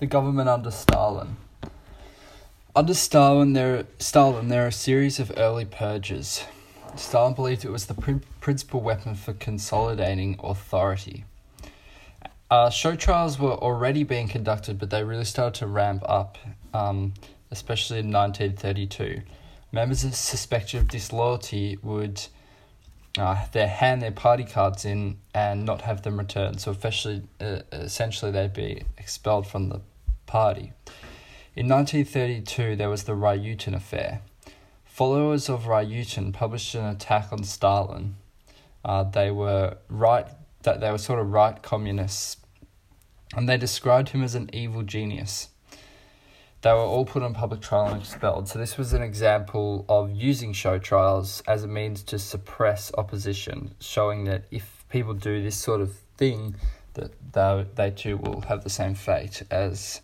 the government under Stalin. Under Stalin, there Stalin there are a series of early purges. Stalin believed it was the pr- principal weapon for consolidating authority. Uh, show trials were already being conducted, but they really started to ramp up, um, especially in 1932. Members suspected of disloyalty would uh, they hand their party cards in and not have them returned. So officially, uh, essentially, they'd be expelled from the party. In 1932, there was the Ryutin affair. Followers of Ryutin published an attack on Stalin. Uh, they were right that they were sort of right communists, and they described him as an evil genius. They were all put on public trial and expelled. So this was an example of using show trials as a means to suppress opposition, showing that if people do this sort of thing, that they, they too will have the same fate as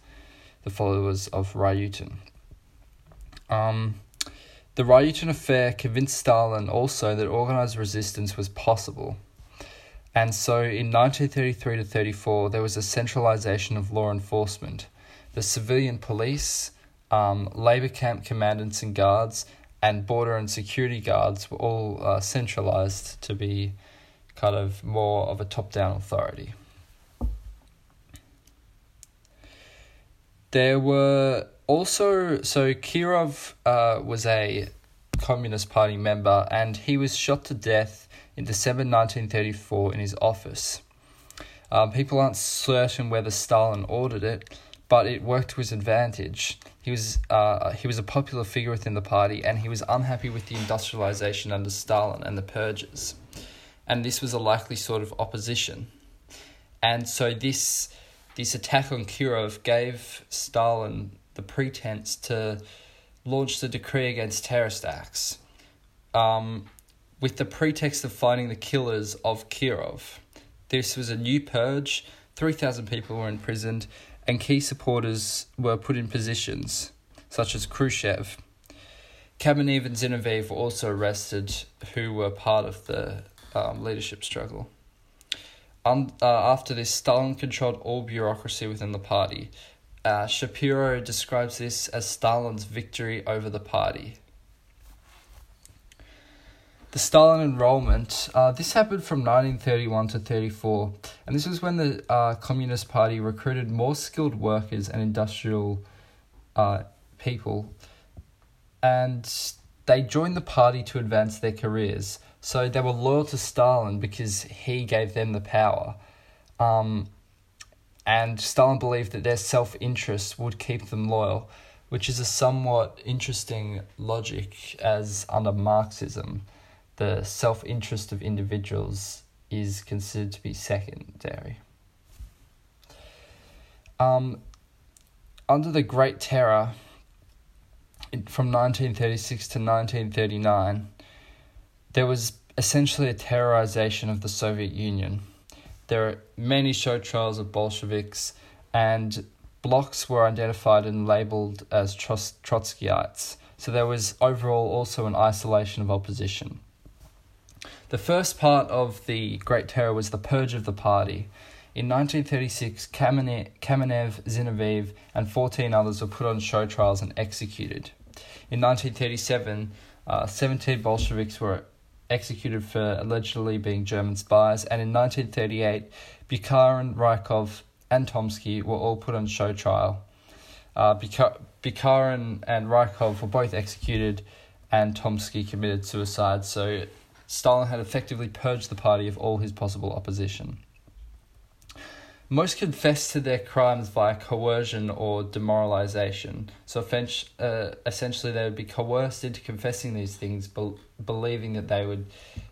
the followers of Ryutin. Um, the Ryutin affair convinced Stalin also that organized resistance was possible. And so in 1933 to 34, there was a centralization of law enforcement the civilian police, um, labour camp commandants and guards, and border and security guards were all uh, centralised to be kind of more of a top down authority. There were also, so Kirov uh, was a Communist Party member and he was shot to death in December 1934 in his office. Um, people aren't certain whether Stalin ordered it, but it worked to his advantage. He was uh, he was a popular figure within the party, and he was unhappy with the industrialization under Stalin and the purges, and this was a likely sort of opposition, and so this this attack on Kirov gave Stalin the pretense to launch the decree against terrorist acts, um, with the pretext of finding the killers of Kirov. This was a new purge. Three thousand people were imprisoned and key supporters were put in positions, such as Khrushchev. Kamenev and Zinoviev were also arrested, who were part of the um, leadership struggle. Um, uh, after this, Stalin controlled all bureaucracy within the party. Uh, Schapiro describes this as Stalin's victory over the party. The Stalin enrollment. Uh, this happened from 1931 to 34, and this was when the uh, Communist Party recruited more skilled workers and industrial uh, people, and they joined the party to advance their careers. So they were loyal to Stalin because he gave them the power. Um, and Stalin believed that their self interest would keep them loyal, which is a somewhat interesting logic as under Marxism the self interest of individuals is considered to be secondary. Um, under the Great Terror from 1936 to 1939, there was essentially a terrorization of the Soviet Union. There are many show trials of Bolsheviks, and blocks were identified and labeled as Trotskyites. So there was overall also an isolation of opposition. The first part of the Great Terror was the purge of the party. In 1936, Kamenev, Zinoviev, and 14 others were put on show trials and executed. In 1937, uh, 17 Bolsheviks were executed for allegedly being German spies, and in 1938, Bukharin, Rykov, and Tomsky were all put on show trial. Uh, Bukharin and Rykov were both executed, and Tomsky committed suicide, so Stalin had effectively purged the party of all his possible opposition. Most confessed to their crimes via coercion or demoralization. So, uh, essentially, they would be coerced into confessing these things, be- believing that they would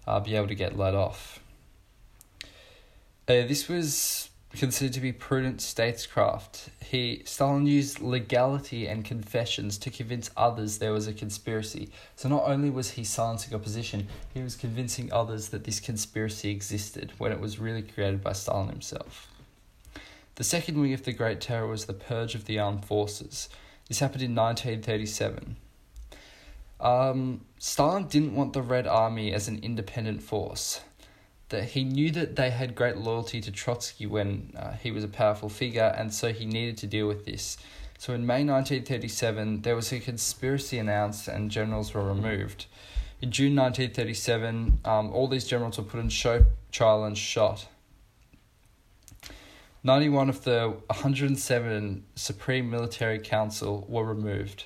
uh, be able to get let off. Uh, this was considered to be prudent statescraft. He Stalin used legality and confessions to convince others there was a conspiracy. So not only was he silencing opposition, he was convincing others that this conspiracy existed when it was really created by Stalin himself. The second wing of the Great Terror was the purge of the armed forces. This happened in 1937. Um, Stalin didn't want the Red Army as an independent force. that he knew that they had great loyalty to Trotsky when uh, he was a powerful figure, and so he needed to deal with this. So in May 1937, there was a conspiracy announced, and generals were removed. In June 1937, um, all these generals were put in show trial and shot. 91 of the 107 Supreme Military Council were removed.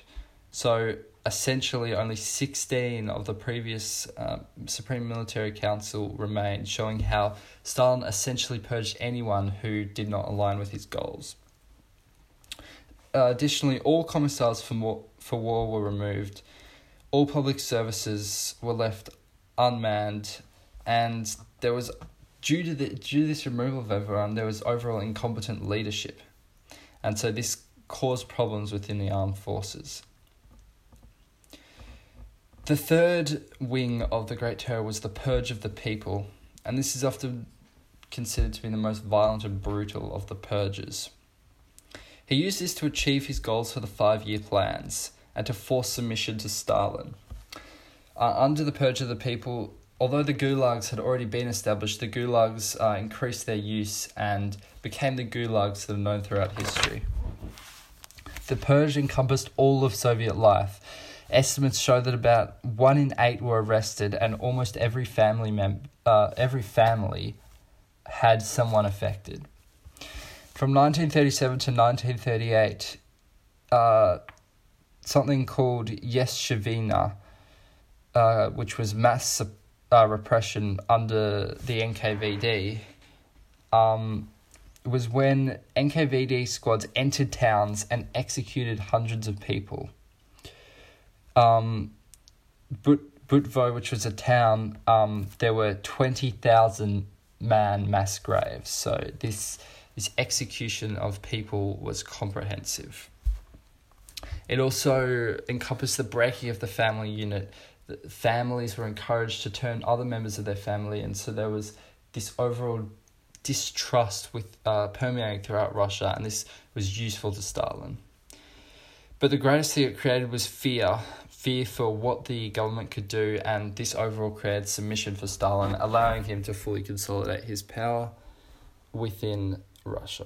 So essentially, only 16 of the previous uh, Supreme Military Council remained, showing how Stalin essentially purged anyone who did not align with his goals. Uh, additionally, all commissars for war, for war were removed. All public services were left unmanned, and there was due to the due to this removal of everyone, there was overall incompetent leadership, and so this caused problems within the armed forces. The third wing of the Great Terror was the purge of the people, and this is often considered to be the most violent and brutal of the purges. He used this to achieve his goals for the five year plans and to force submission to Stalin. Uh, under the purge of the people, although the gulags had already been established, the gulags uh, increased their use and became the gulags that are known throughout history. The purge encompassed all of Soviet life. Estimates show that about one in eight were arrested, and almost every family mem- uh, every family had someone affected. From 1937 to 1938, uh, something called Yezhovshchina, uh, which was mass uh, repression under the NKVD, um, was when NKVD squads entered towns and executed hundreds of people. Um, But Butovo, which was a town, um, there were 20,000 man mass graves. So this this execution of people was comprehensive. It also encompassed the breaking of the family unit. Families were encouraged to turn other members of their family, and so there was this overall distrust with uh, permeating throughout Russia, and this was useful to Stalin. But the greatest thing it created was fear fear for what the government could do, and this overall created submission for Stalin, allowing him to fully consolidate his power within Russia.